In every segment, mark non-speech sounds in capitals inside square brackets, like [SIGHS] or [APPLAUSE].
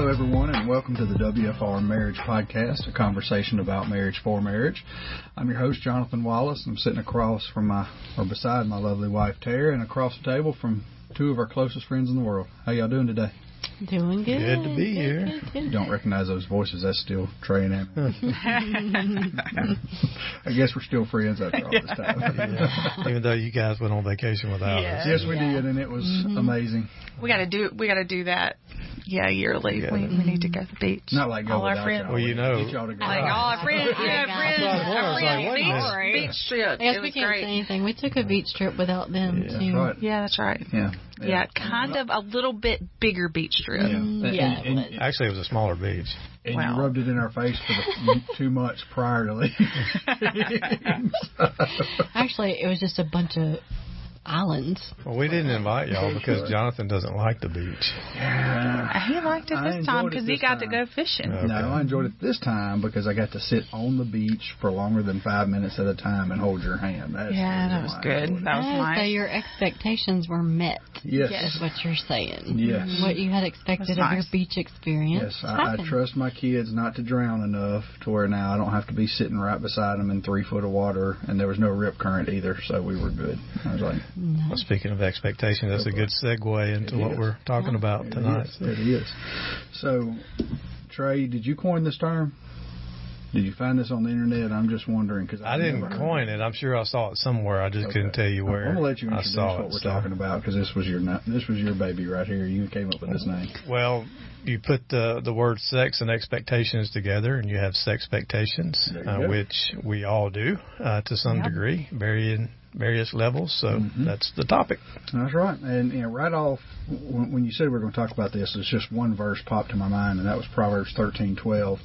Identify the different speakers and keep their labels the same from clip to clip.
Speaker 1: Hello, everyone, and welcome to the WFR Marriage Podcast, a conversation about marriage for marriage. I'm your host, Jonathan Wallace. I'm sitting across from my, or beside my lovely wife, Tara, and across the table from two of our closest friends in the world. How y'all doing today?
Speaker 2: Doing good.
Speaker 3: Good to be here.
Speaker 2: Good, good, good.
Speaker 1: Don't recognize those voices. That's still Trey and Emily. [LAUGHS] [LAUGHS] I guess we're still friends after all this time. [LAUGHS]
Speaker 3: Yeah. Even though you guys went on vacation without
Speaker 4: Yeah.
Speaker 3: us.
Speaker 1: Yes, we
Speaker 2: Yeah.
Speaker 1: did, and it was mm-hmm. amazing.
Speaker 4: We got to do we got to do that. Yeah, yearly.
Speaker 3: Yeah.
Speaker 4: We, we need to go to the beach.
Speaker 1: Not like
Speaker 4: all our friends.
Speaker 3: Well, you know-
Speaker 1: Get y'all to go.
Speaker 4: Like all our [LAUGHS] friends, yeah,
Speaker 2: got
Speaker 4: friends.
Speaker 2: it.
Speaker 3: That's what was like,
Speaker 4: yeah,
Speaker 3: wait a minute.
Speaker 4: beach, beach trip.
Speaker 2: I guess
Speaker 4: it
Speaker 2: we can't
Speaker 4: great.
Speaker 2: say anything. We took a beach trip without them
Speaker 3: Yeah.
Speaker 2: too.
Speaker 1: Right.
Speaker 4: Yeah, that's right.
Speaker 1: Yeah.
Speaker 4: Yeah, kind of a little bit bigger beach trip.
Speaker 1: Yeah.
Speaker 2: Mm,
Speaker 1: And-
Speaker 2: yeah,
Speaker 1: and-
Speaker 2: it.
Speaker 3: Actually, it was a smaller beach.
Speaker 1: And
Speaker 4: Wow.
Speaker 1: you rubbed it in our face for the [LAUGHS] too much prior to leaving. [LAUGHS]
Speaker 2: Actually, it was just a bunch of islands.
Speaker 3: Well, we didn't invite y'all because Jonathan doesn't like the beach.
Speaker 1: Yeah.
Speaker 4: He liked it this time because he
Speaker 1: this
Speaker 4: got to go fishing.
Speaker 3: Okay.
Speaker 1: No, I enjoyed it this time because I got to sit on the beach for longer than five minutes at a time and hold your hand. That's
Speaker 4: Yeah,
Speaker 1: the
Speaker 4: that was good. That was
Speaker 2: Ah, So your expectations were met.
Speaker 1: Yes.
Speaker 4: Yes.
Speaker 2: Is what you're saying.
Speaker 1: Yes.
Speaker 2: What you had expected
Speaker 4: That's
Speaker 2: of your beach experience.
Speaker 1: Yes, I, I trust my kids not to drown enough to where now I don't have to be sitting right beside them in three foot of water, and there was no rip current either, so we were good. I was like,
Speaker 2: No.
Speaker 3: Well, speaking of expectations, that's a good segue into what we're talking about tonight.
Speaker 1: is, it is. So, Trey, did you coin this term? Did you find this on the internet? I'm just wondering because
Speaker 3: I didn't coin it. I'm sure I saw it somewhere. I just couldn't tell you where.
Speaker 1: I'm gonna let you
Speaker 3: I
Speaker 1: introduce
Speaker 3: saw
Speaker 1: what
Speaker 3: it.
Speaker 1: we're
Speaker 3: so.
Speaker 1: talking about because this was your this was your baby right here. You came up with this name.
Speaker 3: Well, you put the the word sex and expectations together, and you have sex expectations, uh, which we all do uh, to some
Speaker 4: Yep.
Speaker 3: degree, varying various levels. So
Speaker 1: Mhm.
Speaker 3: that's the topic.
Speaker 1: That's right. And you know, right off when, when you said we are going to talk about this, it's just one verse popped to my mind, and that was Proverbs thirteen twelve.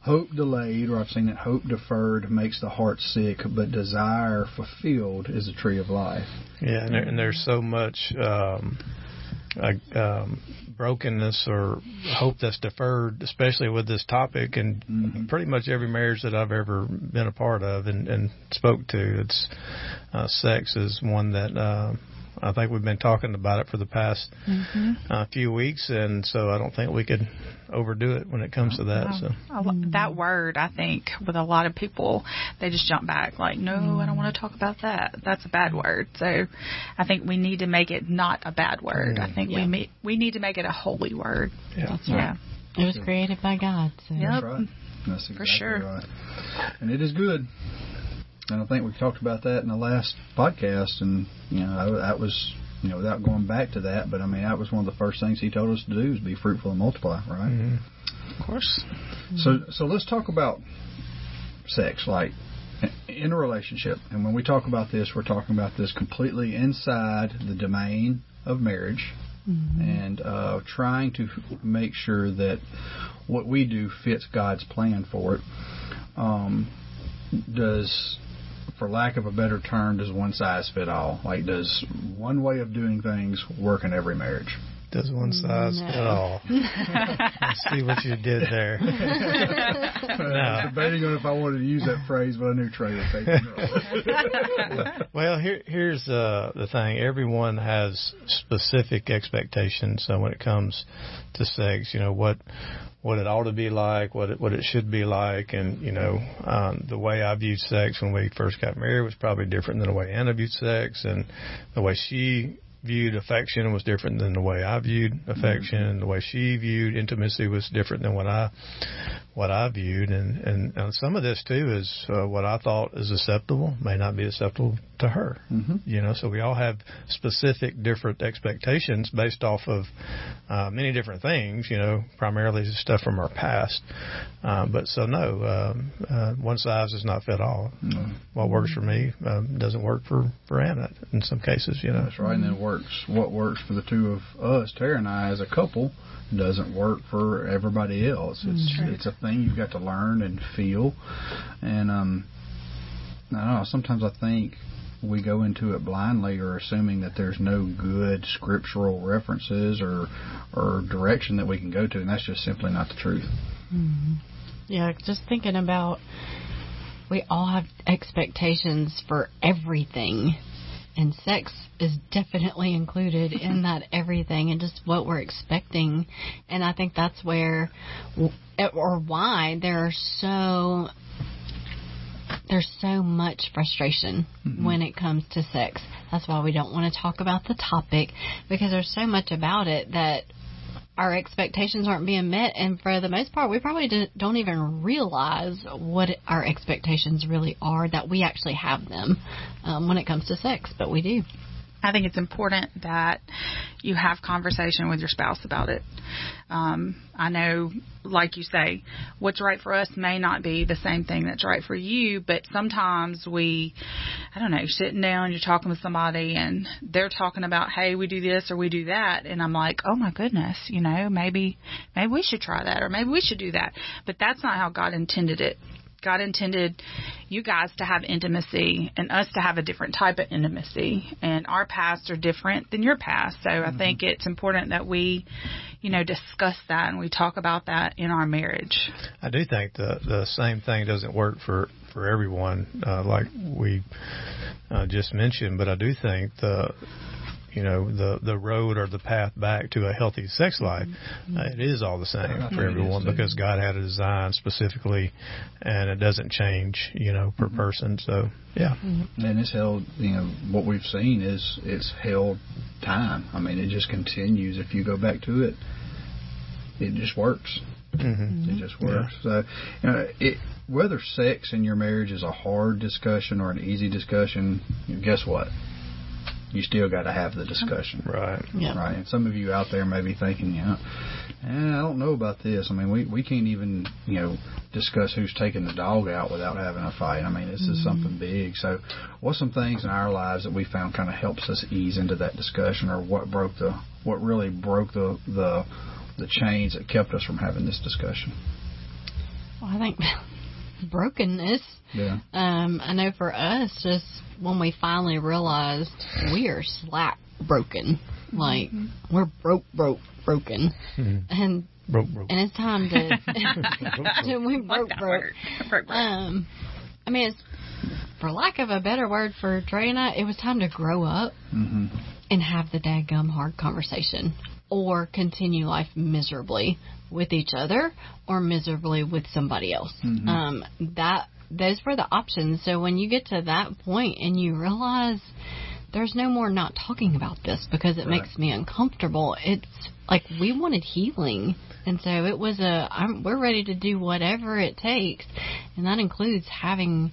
Speaker 1: Hope delayed, or I've seen it, hope deferred makes the heart sick, but desire fulfilled is a tree of life.
Speaker 3: Yeah, and, there, and there's so much um, uh, um, brokenness or hope that's deferred, especially with this topic, and
Speaker 1: Mhm.
Speaker 3: pretty much every marriage that I've ever been a part of and, and spoke to, it's uh, sex is one that. Uh, I think we've been talking about it for the past
Speaker 4: Mm-hmm.
Speaker 3: uh, few weeks, and so I don't think we could overdo it when it comes to that. So
Speaker 4: I lo- That word, I think, with a lot of people, they just jump back like, no, I don't want to talk about that. That's a bad word. So I think we need to make it not a bad word. I think
Speaker 2: Yeah.
Speaker 4: we me- we need to make it a holy word.
Speaker 3: yeah,
Speaker 2: That's
Speaker 4: Yeah.
Speaker 2: right. It was created by God. So.
Speaker 4: Yep.
Speaker 1: That's right. That's exactly
Speaker 4: sure.
Speaker 1: right. And it is good. And I think we talked about that in the last podcast, and you know that was you know without going back to that, but I mean that was one of the first things he told us to do is be fruitful and multiply, right?
Speaker 3: Mhm.
Speaker 4: Of course.
Speaker 1: So so let's talk about sex, like in a relationship. And when we talk about this, we're talking about this completely inside the domain of marriage, and uh, trying to make sure that what we do fits God's plan for it. Um, does for lack of a better term, does one size fit all? Like, does one way of doing things work in every marriage?
Speaker 3: Does one size
Speaker 2: No.
Speaker 3: fit [LAUGHS] all? Let's see what you did there. [LAUGHS]
Speaker 1: I was debating on if I wanted to use that phrase, but I knew Trey would take it. [LAUGHS]
Speaker 3: Well, here, here's uh, the thing. Everyone has specific expectations uh, when it comes to sex. You know what what it ought to be like, what it, what it should be like, and you know um, the way I viewed sex when we first got married was probably different than the way Anna viewed sex, and the way she viewed affection was different than the way I viewed affection, and the way she viewed intimacy was different than what I what I viewed, and and, and some of this too is uh, what I thought is acceptable may not be acceptable to her.
Speaker 1: Mhm.
Speaker 3: You know, so we all have specific different expectations based off of uh, many different things. You know, primarily stuff from our past. Uh, but so no, um, uh, one size does not fit all. What works for me um, doesn't work for for Anna in some cases. You know.
Speaker 1: That's right, and then works. What works for the two of us, Tara and I, as a couple, doesn't work for everybody else. It's it's a thing you've got to learn and feel, and um, I don't know. Sometimes I think we go into it blindly or assuming that there's no good scriptural references or or direction that we can go to, and that's just simply not the truth.
Speaker 2: Yeah, just thinking about we all have expectations for everything. And sex is definitely included in that [LAUGHS] everything and just what we're expecting. And I think that's where, or why there are so there's so much frustration mm-hmm. when it comes to sex. That's why we don't want to talk about the topic because there's so much about it that our expectations aren't being met, and for the most part, we probably don't even realize what our expectations really are that we actually have them um, when it comes to sex, but we do.
Speaker 4: I think it's important that you have conversation with your spouse about it. Um, I know, like you say, what's right for us may not be the same thing that's right for you, but sometimes we, I don't know, you're sitting down, you're talking with somebody and they're talking about, hey, we do this or we do that, and I'm like, oh my goodness, you know, maybe, maybe we should try that or maybe we should do that. But that's not how God intended it God intended you guys to have intimacy and us to have a different type of intimacy. And our pasts are different than your past. So mm-hmm. I think it's important that we, you know, discuss that and we talk about that in our marriage.
Speaker 3: I do think the the same thing doesn't work for for everyone, uh, like we uh, just mentioned. But I do think the you know the the road or the path back to a healthy sex life, mm-hmm. uh, it is all the same for everyone because God had a design specifically, and it doesn't change, you know, per mm-hmm. person. So yeah,
Speaker 1: mm-hmm. and it's held. You know, what we've seen is it's held time. I mean, it just continues. If you go back to it, it just works. Mm-hmm. It just works. Yeah. So, you know, it, whether sex in your marriage is a hard discussion or an easy discussion, guess what? You still got to have the discussion.
Speaker 3: Right.
Speaker 2: Yeah.
Speaker 1: Right. And some of you out there may be thinking, you know, eh, I don't know about this. I mean, we we can't even you know discuss who's taking the dog out without having a fight. I mean, this mm-hmm. is something big. So, what's some things in our lives that we found kind of helps us ease into that discussion, or what broke the what really broke the the the chains that kept us from having this discussion?
Speaker 2: Well, I think brokenness.
Speaker 1: Yeah.
Speaker 2: Um, I know for us, just when we finally realized we are slack broken, like mm-hmm. we're broke, broke, broken, mm-hmm. and
Speaker 3: broke, broke,
Speaker 2: and it's time to, [LAUGHS] [LAUGHS] to we broke, broke. broke, Um, I mean, it's for lack of a better word for Trey and I, it was time to grow up mm-hmm. and have the dadgum hard conversation or continue life miserably with each other or miserably with somebody else. Mm-hmm. Um, that those were the options. So when you get to that point and you realize there's no more not talking about this because it right. makes me uncomfortable. It's like we wanted healing. And so it was a I'm, we're ready to do whatever it takes, and that includes having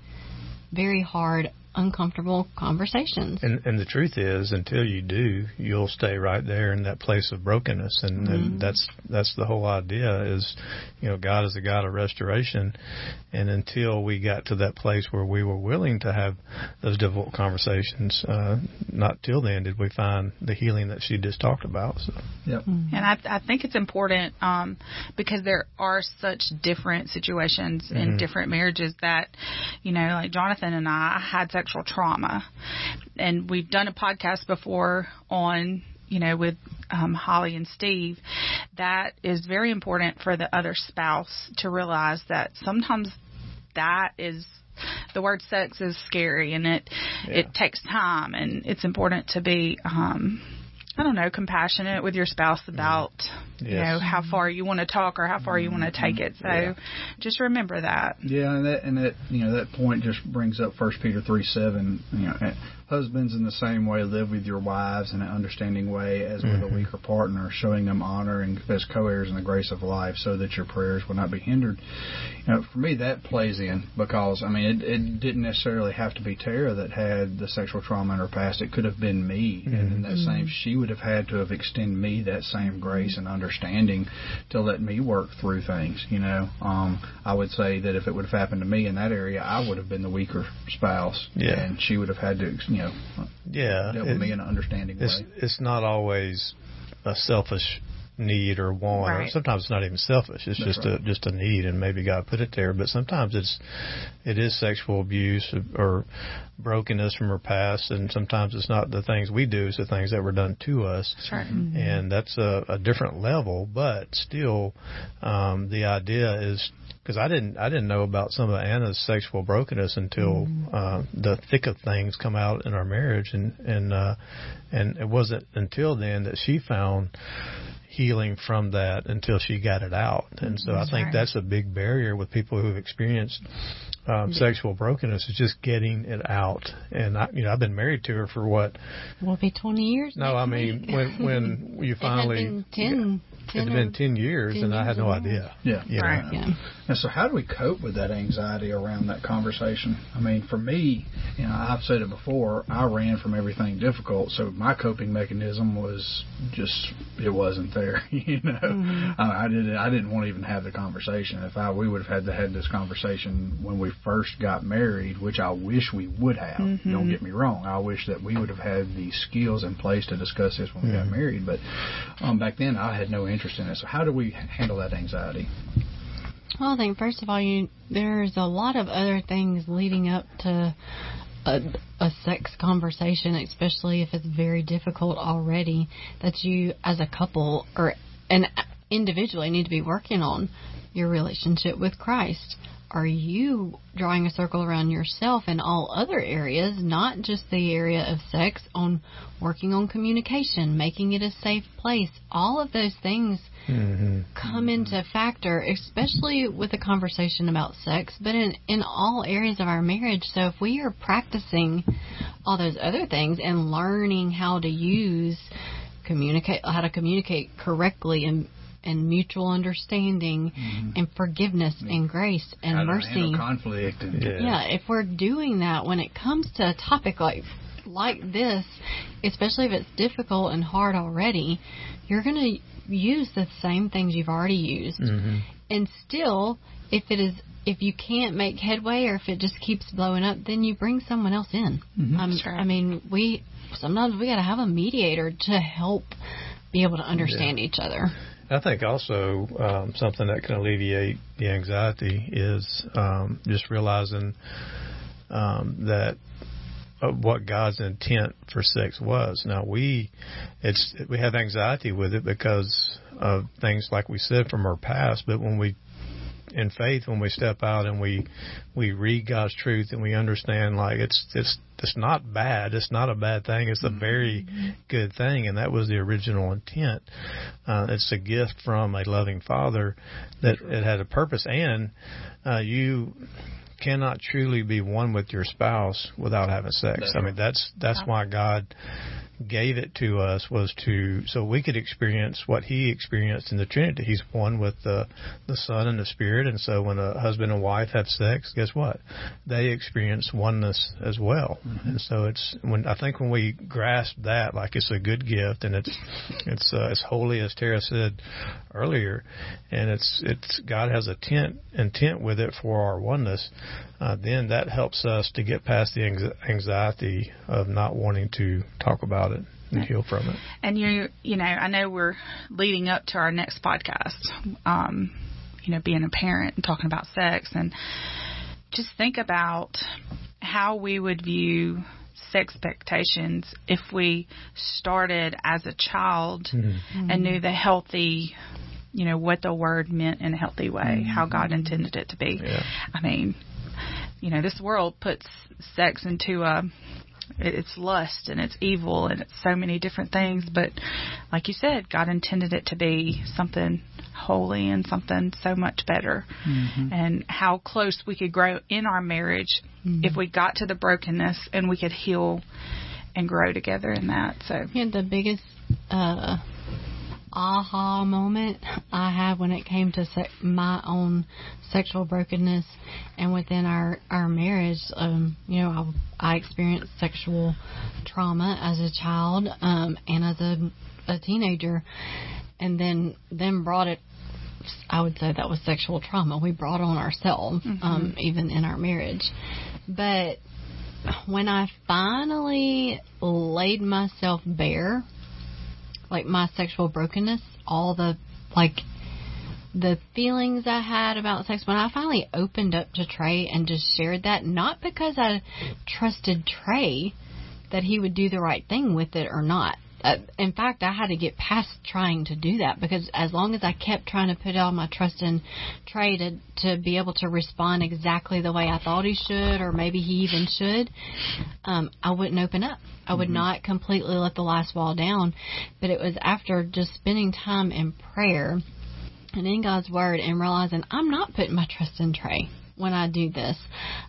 Speaker 2: very hard uncomfortable conversations.
Speaker 3: And, and the truth is, until you do, you'll stay right there in that place of brokenness, and, mm-hmm. and that's that's the whole idea. Is you know, God is a God of restoration, and until we got to that place where we were willing to have those difficult conversations, uh, not till then did we find the healing that she just talked about. So.
Speaker 1: Yep. Mm-hmm.
Speaker 4: And I, I think it's important um, because there are such different situations mm-hmm. in different marriages that, you know, like Jonathan and I had sexual trauma, and we've done a podcast before on you know, with um, Holly and Steve, that is very important for the other spouse to realize that sometimes that is the word sex is scary and it yeah. it takes time and it's important to be um I don't know, compassionate with your spouse about yes. You know how far you want to talk or how far you want to take it. So yeah. just remember that.
Speaker 1: Yeah, and that and that you know that point just brings up First Peter three seven. You know, Husbands, in the same way, live with your wives in an understanding way as with mm-hmm. a weaker partner, showing them honor and as co-heirs in the grace of life, so that your prayers will not be hindered. You know, for me, that plays in because I mean, it, it didn't necessarily have to be Tara that had the sexual trauma in her past. It could have been me, mm-hmm. and in that same, she would have had to have extended me that same grace and understanding to let me work through things. You know, um, I would say that if it would have happened to me in that area, I would have been the weaker spouse,
Speaker 3: yeah.
Speaker 1: and she would have had to, you know,
Speaker 3: yeah,
Speaker 1: dealt with me in an understanding
Speaker 3: it's,
Speaker 1: way.
Speaker 3: It's not always a selfish need or want right. or sometimes it's not even selfish it's That's just right. a just a need and maybe God put it there but sometimes it's it is sexual abuse or brokenness from her past and sometimes it's not the things we do it's the things that were done to us
Speaker 4: sure. mm-hmm.
Speaker 3: and that's a, a different level but still um, the idea is because I didn't I didn't know about some of Anna's sexual brokenness until mm. uh, the thick of things come out in our marriage, and and uh, and it wasn't until then that she found healing from that until she got it out. And so I think that's a big barrier with people who've experienced um, sexual brokenness is just getting it out. And I, you know, I've been married to her for what?
Speaker 2: Will be twenty years.
Speaker 3: No, I mean when when [LAUGHS] you finally
Speaker 2: it had been ten.
Speaker 3: It had been ten years, 10 and I had no idea.
Speaker 1: Yeah,
Speaker 3: you
Speaker 2: right. Yeah.
Speaker 1: And so, how do we cope with that anxiety around that conversation? I mean, for me, you know, I've said it before. I ran from everything difficult, so my coping mechanism was just it wasn't there. [LAUGHS] You know, mm-hmm. I, I didn't I didn't want to even have the conversation. If I we would have had to had this conversation when we first got married, which I wish we would have. Mm-hmm. Don't get me wrong. I wish that we would have had the skills in place to discuss this when we got married. But um, back then, I had no interest in it. So how do we handle that anxiety?
Speaker 2: Well, I think first of all, you there's a lot of other things leading up to a, a sex conversation, especially if it's very difficult already, that you as a couple or and individually need to be working on your relationship with Christ are you drawing a circle around yourself in all other areas, not just the area of sex, on working on communication, making it a safe place? All of those things mm-hmm. come into factor, especially with a conversation about sex, but in, in all areas of our marriage. So if we are practicing all those other things and learning how to use communicate how to communicate correctly and and mutual understanding mm-hmm. and forgiveness mm-hmm. and grace and
Speaker 1: How
Speaker 2: mercy.
Speaker 1: conflict. And,
Speaker 2: yeah. yeah, if we're doing that when it comes to a topic like like this, especially if it's difficult and hard already, you're going to use the same things you've already used. Mm-hmm. And still, if it is if you can't make headway or if it just keeps blowing up, then you bring someone else in.
Speaker 1: Mm-hmm. Um,
Speaker 2: I mean, we sometimes we got to have a mediator to help be able to understand yeah. each other.
Speaker 3: I think also um, something that can alleviate the anxiety is um, just realizing um, that uh, what God's intent for sex was. Now we, it's we have anxiety with it because of things like we said from our past. But when we in faith when we step out and we we read God's truth and we understand like it's it's it's not bad. It's not a bad thing. It's a mm-hmm. very good thing, and that was the original intent. Uh, it's a gift from a loving Father that it had a purpose, and uh, you cannot truly be one with your spouse without having sex. I mean, that's that's why God gave it to us was to so we could experience what he experienced in the Trinity. He's one with the the Son and the Spirit, and so when a husband and wife have sex, guess what? They experience oneness as well. Mm-hmm. And so it's when I think when we grasp that, like it's a good gift, and it's it's uh, as holy as Tara said earlier, and it's it's God has a tent intent with it for our oneness. Uh, then that helps us to get past the anxiety of not wanting to talk about about it and heal from it.
Speaker 4: And you, you know, I know we're leading up to our next podcast. Um, you know, being a parent and talking about sex, and just think about how we would view sex expectations if we started as a child mm-hmm. and knew the healthy you know what the word meant in a healthy way mm-hmm. how god intended it to be
Speaker 3: yeah.
Speaker 4: i mean you know this world puts sex into a it's lust and it's evil and it's so many different things. But like you said, God intended it to be something holy and something so much better. Mm-hmm. And how close we could grow in our marriage mm-hmm. if we got to the brokenness and we could heal and grow together in that. So
Speaker 2: yeah, the biggest uh, aha moment I had when it came to se- my own sexual brokenness and within our our marriage. Um, you know, I, I experienced sexual trauma as a child um, and as a, a teenager, and then then brought it. I would say that was sexual trauma we brought on ourselves, mm-hmm. um, even in our marriage. But when I finally laid myself bare like my sexual brokenness, all the like the feelings I had about sex when I finally opened up to Trey and just shared that, not because I trusted Trey that he would do the right thing with it or not. Uh, in fact, I had to get past trying to do that because as long as I kept trying to put all my trust in Trey to, to be able to respond exactly the way I thought he should, or maybe he even should, um, I wouldn't open up. I would mm-hmm. not completely let the last wall down. But it was after just spending time in prayer and in God's Word and realizing I'm not putting my trust in Trey when I do this.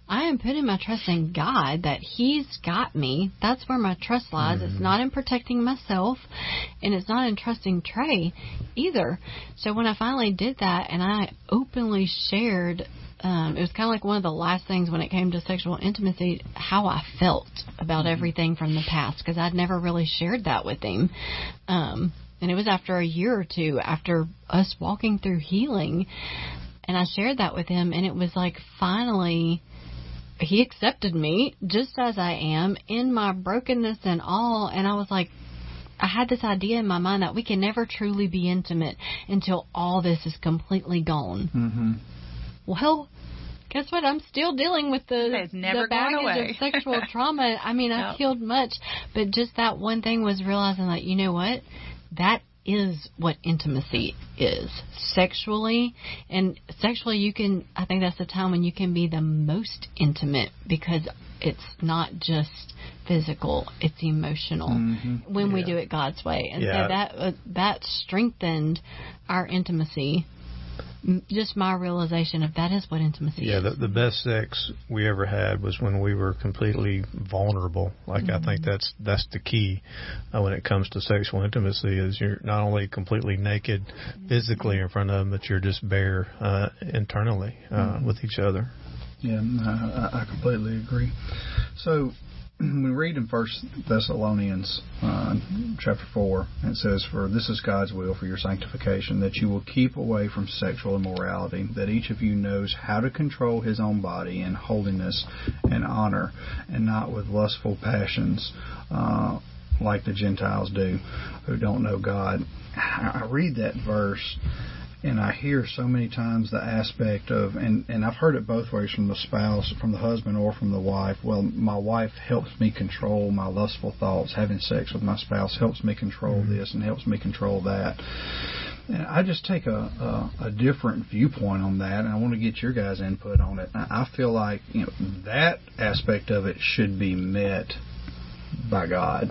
Speaker 2: I am putting my trust in God that He's got me. That's where my trust lies. Mm-hmm. It's not in protecting myself, and it's not in trusting Trey either. So when I finally did that and I openly shared um, it was kind of like one of the last things when it came to sexual intimacy, how I felt about mm-hmm. everything from the past because I'd never really shared that with him. Um, and it was after a year or two after us walking through healing and I shared that with him, and it was like finally he accepted me just as I am in my brokenness and all. And I was like, I had this idea in my mind that we can never truly be intimate until all this is completely gone. Mm-hmm. Well, guess what? I'm still dealing with the, the baggage of [LAUGHS] sexual trauma. I mean, I've healed much, but just that one thing was realizing that, you know what? That is what intimacy is sexually and sexually you can i think that's the time when you can be the most intimate because it's not just physical it's emotional mm-hmm. when yeah. we do it god's way and yeah. so that uh, that strengthened our intimacy just my realization of that is what intimacy
Speaker 3: yeah,
Speaker 2: is.
Speaker 3: Yeah, the, the best sex we ever had was when we were completely vulnerable. Like mm-hmm. I think mm-hmm. that's that's the key uh, when it comes to sexual intimacy is you're not only completely naked physically in front of them, but you're just bare uh, internally uh, mm-hmm. with each other.
Speaker 1: Yeah, I, I completely agree. So we read in First Thessalonians uh, chapter four, it says, "For this is God's will for your sanctification, that you will keep away from sexual immorality, that each of you knows how to control his own body in holiness and honor, and not with lustful passions." Uh, like the Gentiles do, who don't know God. I read that verse and I hear so many times the aspect of, and, and I've heard it both ways from the spouse, from the husband, or from the wife. Well, my wife helps me control my lustful thoughts. Having sex with my spouse helps me control mm-hmm. this and helps me control that. And I just take a, a, a different viewpoint on that, and I want to get your guys' input on it. I feel like you know that aspect of it should be met by God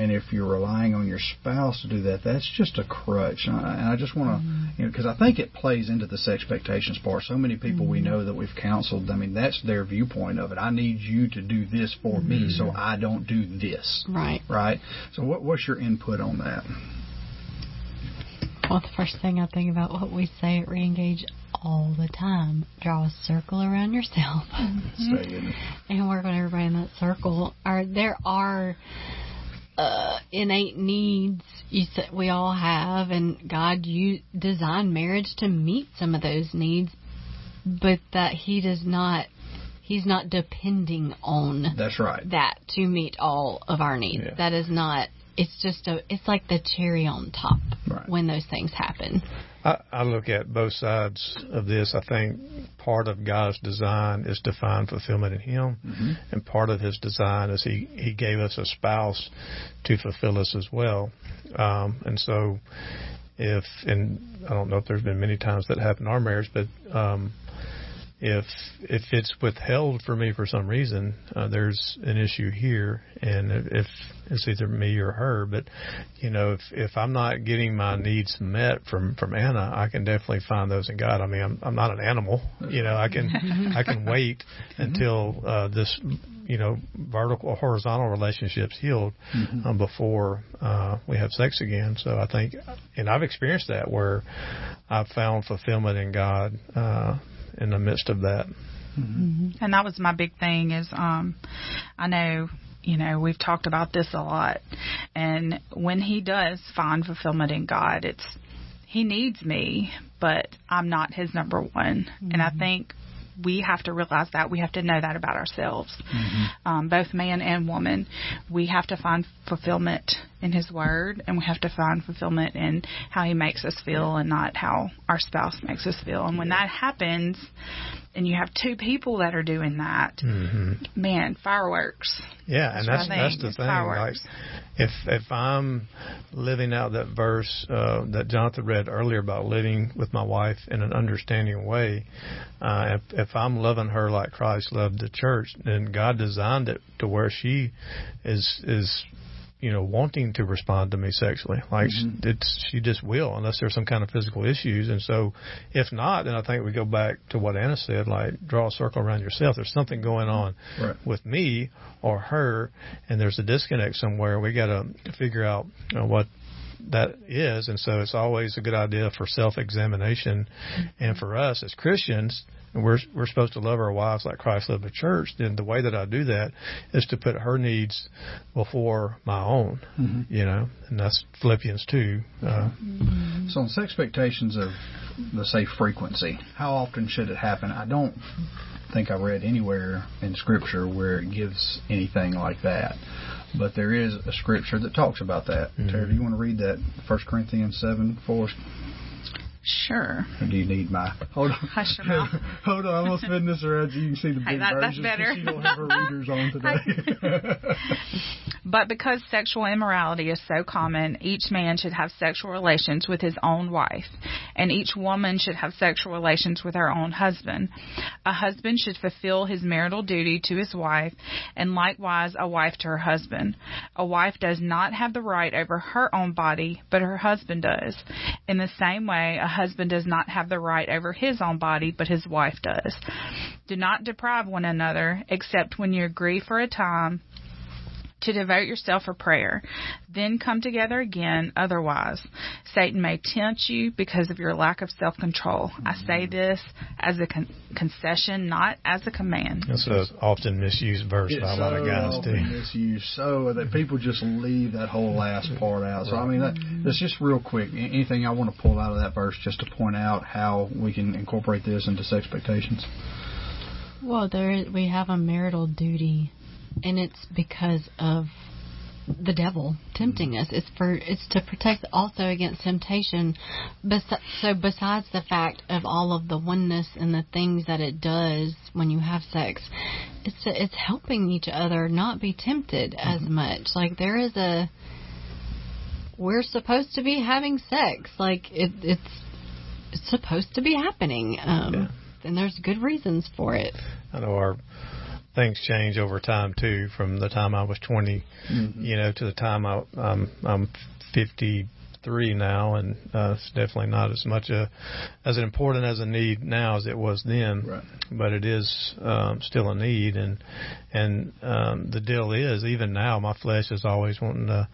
Speaker 1: and if you're relying on your spouse to do that, that's just a crutch. And I, I just want to, mm-hmm. you know, because I think it plays into this expectations part. So many people mm-hmm. we know that we've counseled, I mean, that's their viewpoint of it. I need you to do this for mm-hmm. me so I don't do this.
Speaker 2: Right.
Speaker 1: Right. So, what, what's your input on that?
Speaker 2: Well, the first thing I think about what we say at Reengage all the time. Draw a circle around yourself
Speaker 1: mm-hmm.
Speaker 2: and work on everybody in that circle. Are there are uh, innate needs you said we all have, and God you designed marriage to meet some of those needs, but that He does not. He's not depending on
Speaker 1: that's right
Speaker 2: that to meet all of our needs. Yeah. That is not. It's just a. It's like the cherry on top right. when those things happen.
Speaker 3: I, I look at both sides of this. I think part of God's design is to find fulfillment in Him, mm-hmm. and part of His design is He He gave us a spouse to fulfill us as well. Um, and so, if and I don't know if there's been many times that happened in our marriage, but um, if if it's withheld for me for some reason, uh, there's an issue here, and if it's either me or her. But you know, if if I'm not getting my needs met from from Anna, I can definitely find those in God. I mean, I'm I'm not an animal. You know, I can [LAUGHS] I can wait until uh, this you know vertical horizontal relationships healed mm-hmm. um, before uh, we have sex again. So I think, and I've experienced that where I've found fulfillment in God. Uh, in the midst of that.
Speaker 4: Mm-hmm. And that was my big thing is um I know you know we've talked about this a lot and when he does find fulfillment in God it's he needs me but I'm not his number one mm-hmm. and I think we have to realize that. We have to know that about ourselves. Mm-hmm. Um, both man and woman, we have to find fulfillment in His Word, and we have to find fulfillment in how He makes us feel, and not how our spouse makes us feel. And when that happens, and you have two people that are doing that,
Speaker 3: mm-hmm.
Speaker 4: man, fireworks.
Speaker 3: Yeah, and that's that's the thing. Fireworks. Like, if if I'm living out that verse uh, that Jonathan read earlier about living with my wife in an understanding way, uh, if if I'm loving her like Christ loved the church, then God designed it to where she is is you know, wanting to respond to me sexually. Like mm-hmm. it's she just will unless there's some kind of physical issues. And so, if not, then I think we go back to what Anna said. Like draw a circle around yourself. There's something going on right. with me or her, and there's a disconnect somewhere. We got to figure out you know, what that is. And so it's always a good idea for self examination. And for us as Christians, and we're we're supposed to love our wives like Christ loved the church, then the way that I do that is to put her needs before my own. Mm-hmm. You know, and that's Philippians two. Uh,
Speaker 1: mm-hmm. So, on expectations of let's say frequency, how often should it happen? I don't think I read anywhere in Scripture where it gives anything like that. But there is a scripture that talks about that. Mm-hmm. Terry, do you want to read that? 1 Corinthians 7 for us?
Speaker 4: Sure.
Speaker 1: Or do you need my?
Speaker 4: Hold on. Hush your mouth. [LAUGHS]
Speaker 1: hold on. I'm gonna spin this around so you can see the big hey, that. That's better. She don't have her readers on [LAUGHS] today. [LAUGHS]
Speaker 4: but because sexual immorality is so common, each man should have sexual relations with his own wife, and each woman should have sexual relations with her own husband. A husband should fulfill his marital duty to his wife, and likewise a wife to her husband. A wife does not have the right over her own body, but her husband does. In the same way, a husband does not have the right over his own body, but his wife does. Do not deprive one another, except when you agree for a time to devote yourself for prayer. Then come together again, otherwise, Satan may tempt you because of your lack of self control. I mm-hmm. say this as a con- concession, not as a command.
Speaker 3: That's an often misused verse
Speaker 1: it's
Speaker 3: by a lot of guys,
Speaker 1: often too. misused so that people just leave that whole last part out. So, I mean, that, that's just real quick. Anything I want to pull out of that verse just to point out how we can incorporate this into expectations?
Speaker 2: Well, there we have a marital duty and it's because of the devil tempting us. It's for it's to protect also against temptation. so besides the fact of all of the oneness and the things that it does when you have sex, it's it's helping each other not be tempted as mm-hmm. much. Like there is a we're supposed to be having sex. Like it, it's it's supposed to be happening. Um, yeah. And there's good reasons for it.
Speaker 3: I know our things change over time too. From the time I was 20, mm-hmm. you know, to the time I, I'm I'm 53 now, and uh, it's definitely not as much a as important as a need now as it was then. Right. But it is um, still a need, and and um, the deal is even now my flesh is always wanting to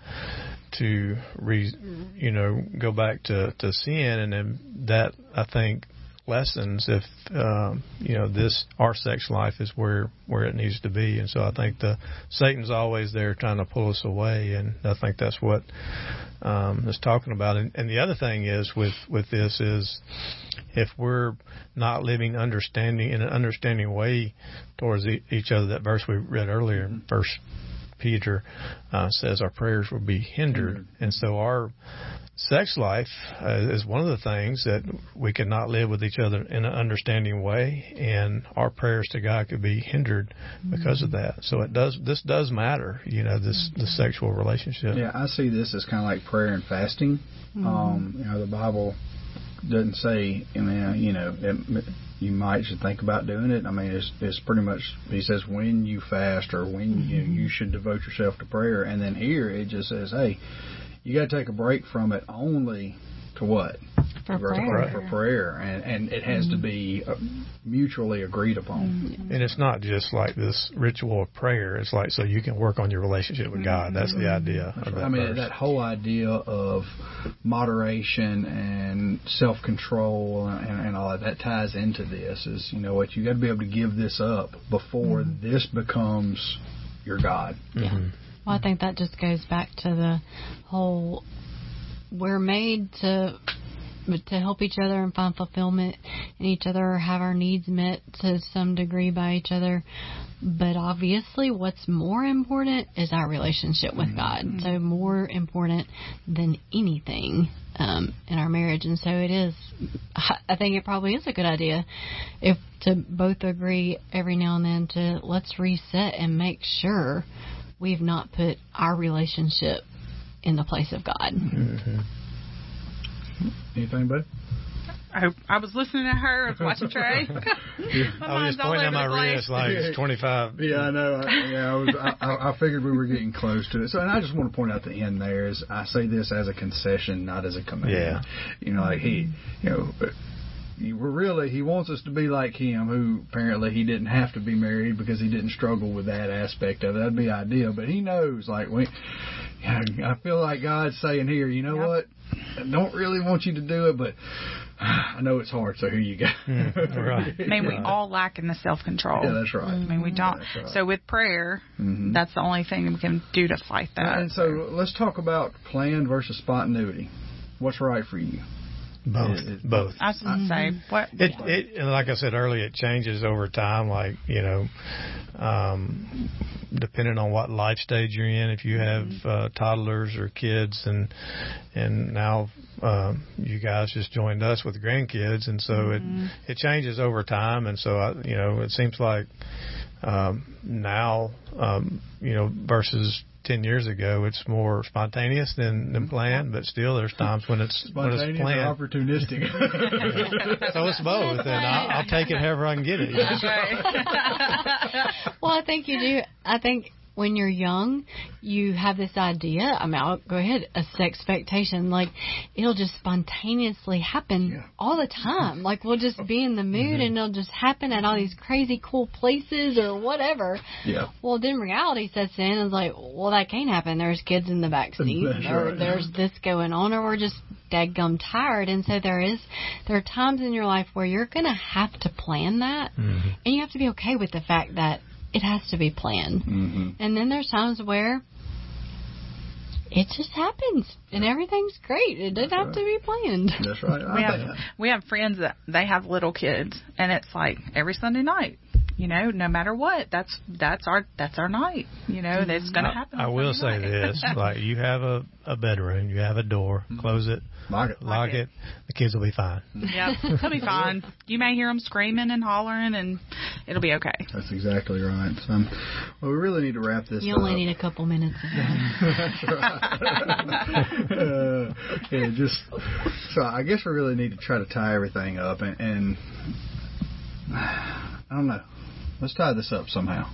Speaker 3: to re, you know go back to to sin, and then that I think lessons if um, you know this our sex life is where where it needs to be. And so I think the Satan's always there trying to pull us away. And I think that's what um, is talking about. And, and the other thing is with with this is if we're not living understanding in an understanding way towards e- each other that verse we read earlier verse Peter uh, says our prayers will be hindered and so our sex life uh, is one of the things that we cannot live with each other in an understanding way, and our prayers to God could be hindered because of that. So it does. This does matter. You know, this the sexual relationship.
Speaker 1: Yeah, I see this as kind of like prayer and fasting. Mm-hmm. Um, you know, the Bible doesn't say. I mean, you know, it, you might should think about doing it. I mean, it's it's pretty much he says when you fast or when mm-hmm. you you should devote yourself to prayer, and then here it just says, hey you got to take a break from it only to what?
Speaker 2: For prayer.
Speaker 1: For prayer. And, and it has mm-hmm. to be uh, mutually agreed upon.
Speaker 3: Mm-hmm. And it's not just like this ritual of prayer. It's like so you can work on your relationship with God. That's the mm-hmm. idea. Right. I
Speaker 1: mean,
Speaker 3: verse.
Speaker 1: that whole idea of moderation and self control and, and, all that, that ties into this is, you know what, you got to be able to give this up before mm-hmm. this becomes your God.
Speaker 2: Mm-hmm. Well, I think that just goes back to the whole we're made to to help each other and find fulfillment in each other or have our needs met to some degree by each other. But obviously, what's more important is our relationship with God. Mm-hmm. So, more important than anything um, in our marriage. And so, it is, I think it probably is a good idea if to both agree every now and then to let's reset and make sure we've not put our relationship in the place of God. Mm-hmm.
Speaker 1: Anything, bud?
Speaker 4: I, I was listening to her. I was watching Trey. [LAUGHS]
Speaker 3: yeah. I was just pointing at my wrist like it's 25. [LAUGHS]
Speaker 1: Yeah, I know. I, yeah, I was. I, I figured we were getting close to it. So, and I just want to point out the end there is I say this as a concession, not as a command.
Speaker 3: Yeah.
Speaker 1: You know, like he, you know we're really he wants us to be like him who apparently he didn't have to be married because he didn't struggle with that aspect of it that'd be ideal but he knows like we i feel like god's saying here you know yep. what I don't really want you to do it but I know it's hard, so here you go.
Speaker 3: Mm, right. [LAUGHS]
Speaker 4: I mean, we all lack in the self control.
Speaker 1: Yeah, that's right. I
Speaker 4: mean, we don't. Right. So with prayer, mm-hmm. that's the only thing we can do to fight that.
Speaker 1: And so let's talk about plan versus spontaneity. What's right for you?
Speaker 3: Both. It, it, both.
Speaker 4: I was going to say mm-hmm. what.
Speaker 3: It, it and like I said earlier, it changes over time. Like you know, um, depending on what life stage you're in. If you have mm-hmm. uh, toddlers or kids, and and now uh, you guys just joined us with grandkids, and so mm-hmm. it it changes over time. And so I, you know, it seems like um, now, um, you know, versus 10 years ago, it's more spontaneous than, than mm-hmm. planned, but still there's times when it's, when it's planned.
Speaker 1: opportunistic. [LAUGHS]
Speaker 3: so it's both, and I'll, I'll, take it however I can get it. You [LAUGHS] know?
Speaker 2: well, I think you do. I think when you're young, you have this idea. I mean, I'll go ahead, a expectation. Like, it'll just spontaneously happen yeah. all the time. Like, we'll just be in the mood mm-hmm. and it'll just happen at all these crazy cool places or whatever.
Speaker 1: Yeah.
Speaker 2: Well, then reality sets in and it's like, well, that can't happen. There's kids in the back seat or right. there's this going on or we're just dead gum tired. And so there is, there are times in your life where you're going to have to plan that mm-hmm. and you have to be okay with the fact that it has to be planned. Mm-hmm. And then there's times where it just happens and everything's great. It doesn't have to be planned.
Speaker 1: That's right.
Speaker 4: we have we have friends that they have little kids and it's like every Sunday night you know, no matter what, that's that's our that's our night. You know, that's going to happen.
Speaker 3: I will say this: [LAUGHS] like you have a a bedroom, you have a door, mm-hmm. close it,
Speaker 1: lock it,
Speaker 3: lock, it. it. The kids will be fine.
Speaker 4: Yeah, they'll be fine. [LAUGHS] You may hear them screaming and hollering, and it'll be okay.
Speaker 1: That's exactly right. So, well, we really need to wrap this. Up.
Speaker 2: You
Speaker 1: up.
Speaker 2: only need a couple minutes.
Speaker 1: that's [LAUGHS] right. uh, yeah, just so I guess we really need to try to tie everything up and. and [SIGHS] I don't know. Let's tie this up somehow.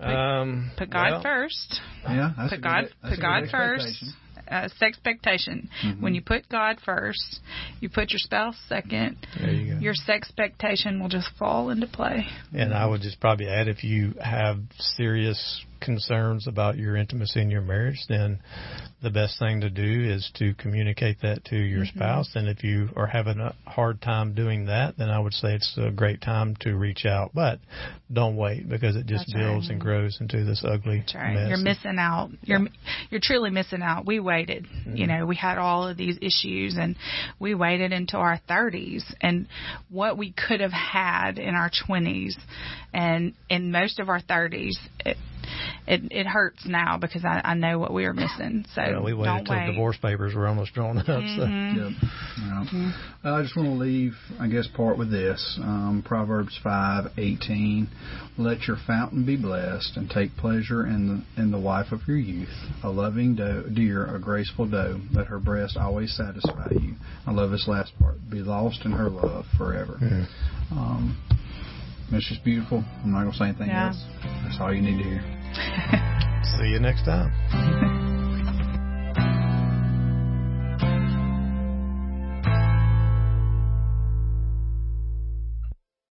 Speaker 4: Um, put God well, first.
Speaker 1: Yeah,
Speaker 4: put God.
Speaker 1: Good,
Speaker 4: put God first. Uh, it's expectation. Mm-hmm. When you put God first, you put your spouse second.
Speaker 3: You
Speaker 4: your sex expectation will just fall into play.
Speaker 3: And I would just probably add, if you have serious concerns about your intimacy in your marriage, then the best thing to do is to communicate that to your mm-hmm. spouse. And if you are having a hard time doing that, then I would say it's a great time to reach out. But don't wait because it just That's builds right. and grows into this ugly
Speaker 4: That's right.
Speaker 3: mess.
Speaker 4: You're missing out. You're you're truly missing out. We waited. Mm-hmm. You know, we had all of these issues, and we waited until our 30s, and what we could have had in our 20s, and in most of our 30s. It, it it hurts now because I, I know what we were missing. So
Speaker 3: yeah, we waited until
Speaker 4: wait.
Speaker 3: divorce papers were almost drawn up.
Speaker 4: Mm-hmm.
Speaker 3: So.
Speaker 1: Yep. Yeah. Mm-hmm. I just want to leave, I guess, part with this um, Proverbs five eighteen. Let your fountain be blessed, and take pleasure in the in the wife of your youth, a loving doe, deer, a graceful doe. Let her breast always satisfy you. I love this last part. Be lost in her love forever. Mm-hmm. Um, it's just beautiful. I'm not gonna say anything yeah. else. That's all you need to hear.
Speaker 3: See you next time. [LAUGHS]